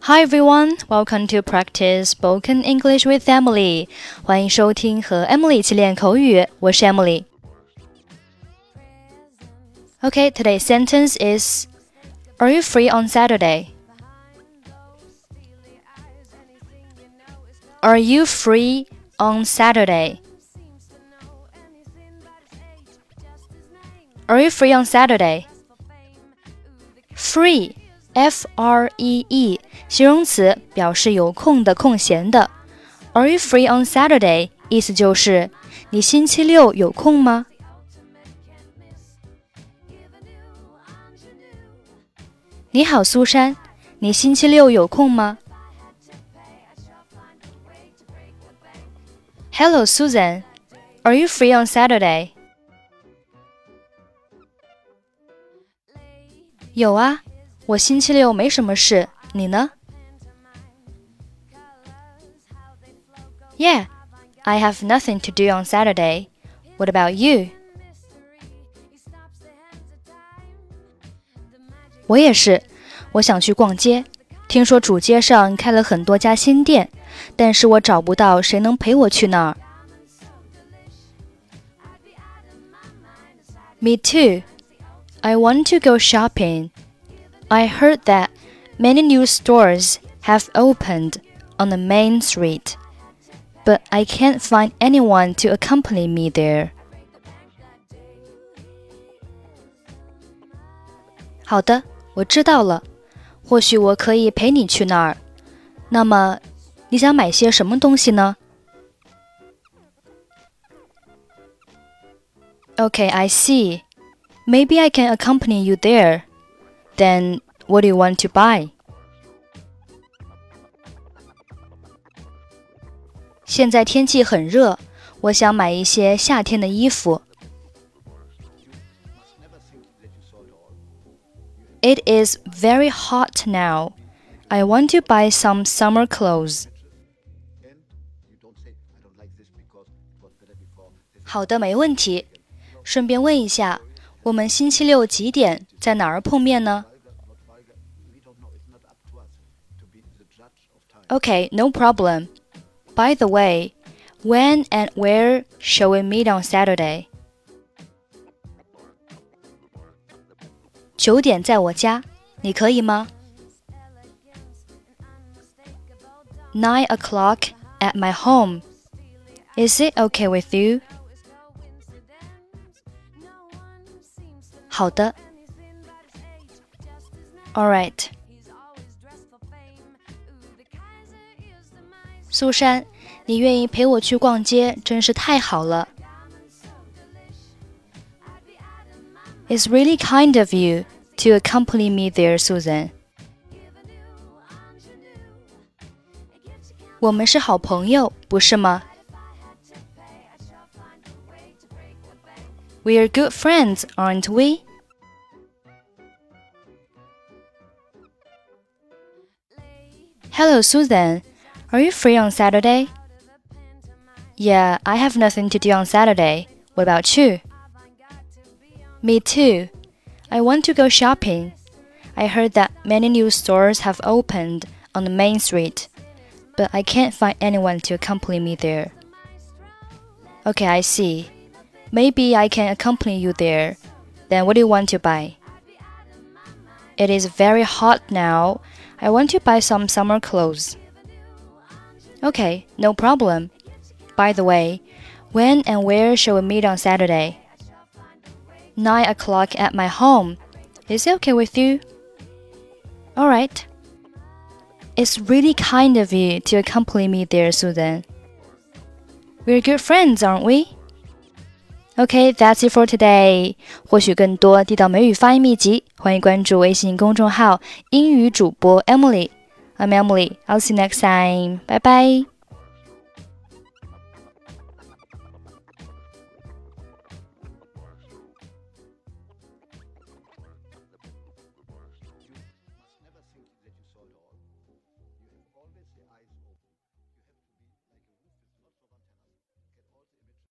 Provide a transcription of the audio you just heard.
Hi everyone, welcome to practice spoken English with Emily. 欢迎收听和 Emily 一起练口语，我是 Emily。Okay, today's sentence is Are you free on Saturday? Are you free on Saturday? Are you free on Saturday? Free F R E E，形容词，表示有空的、空闲的。Are you free on Saturday？意思就是你星期六有空吗？你好，苏珊，你星期六有空吗？Hello, Susan. Are you free on Saturday? 有啊。我星期六没什么事，你呢？Yeah, I have nothing to do on Saturday. What about you? 我也是，我想去逛街。听说主街上开了很多家新店，但是我找不到谁能陪我去那儿。Me too. I want to go shopping. I heard that many new stores have opened on the main street, but I can't find anyone to accompany me there. 好的，我知道了。或许我可以陪你去那儿。那么，你想买些什么东西呢？Okay, I see. Maybe I can accompany you there. Then what do you want to buy? 现在天气很热，我想买一些夏天的衣服。It is very hot now. I want to buy some summer clothes. 好的，没问题。顺便问一下， 我们星期六几点在哪儿碰面呢？Okay, no problem. By the way, when and where shall we meet on Saturday? 九点在我家，你可以吗？Nine o'clock at my home. Is it okay with you? 好的。All right. 苏珊，你愿意陪我去逛街，真是太好了。It's really kind of you to accompany me there, Susan. 我们是好朋友，不是吗？We are good friends, aren't we? Hello, Susan. Are you free on Saturday? Yeah, I have nothing to do on Saturday. What about you? Me too. I want to go shopping. I heard that many new stores have opened on the main street, but I can't find anyone to accompany me there. Okay, I see. Maybe I can accompany you there. Then what do you want to buy? It is very hot now. I want to buy some summer clothes. Okay, no problem. By the way, when and where shall we meet on Saturday? Nine o'clock at my home. Is it okay with you? Alright. It's really kind of you to accompany me there, Susan. We're good friends, aren't we? Okay, that's it for today. 获取更多地道美语发音秘籍，欢迎关注微信公众号“英语主播 Emily”。I'm Emily. I'll see you next time. Bye bye.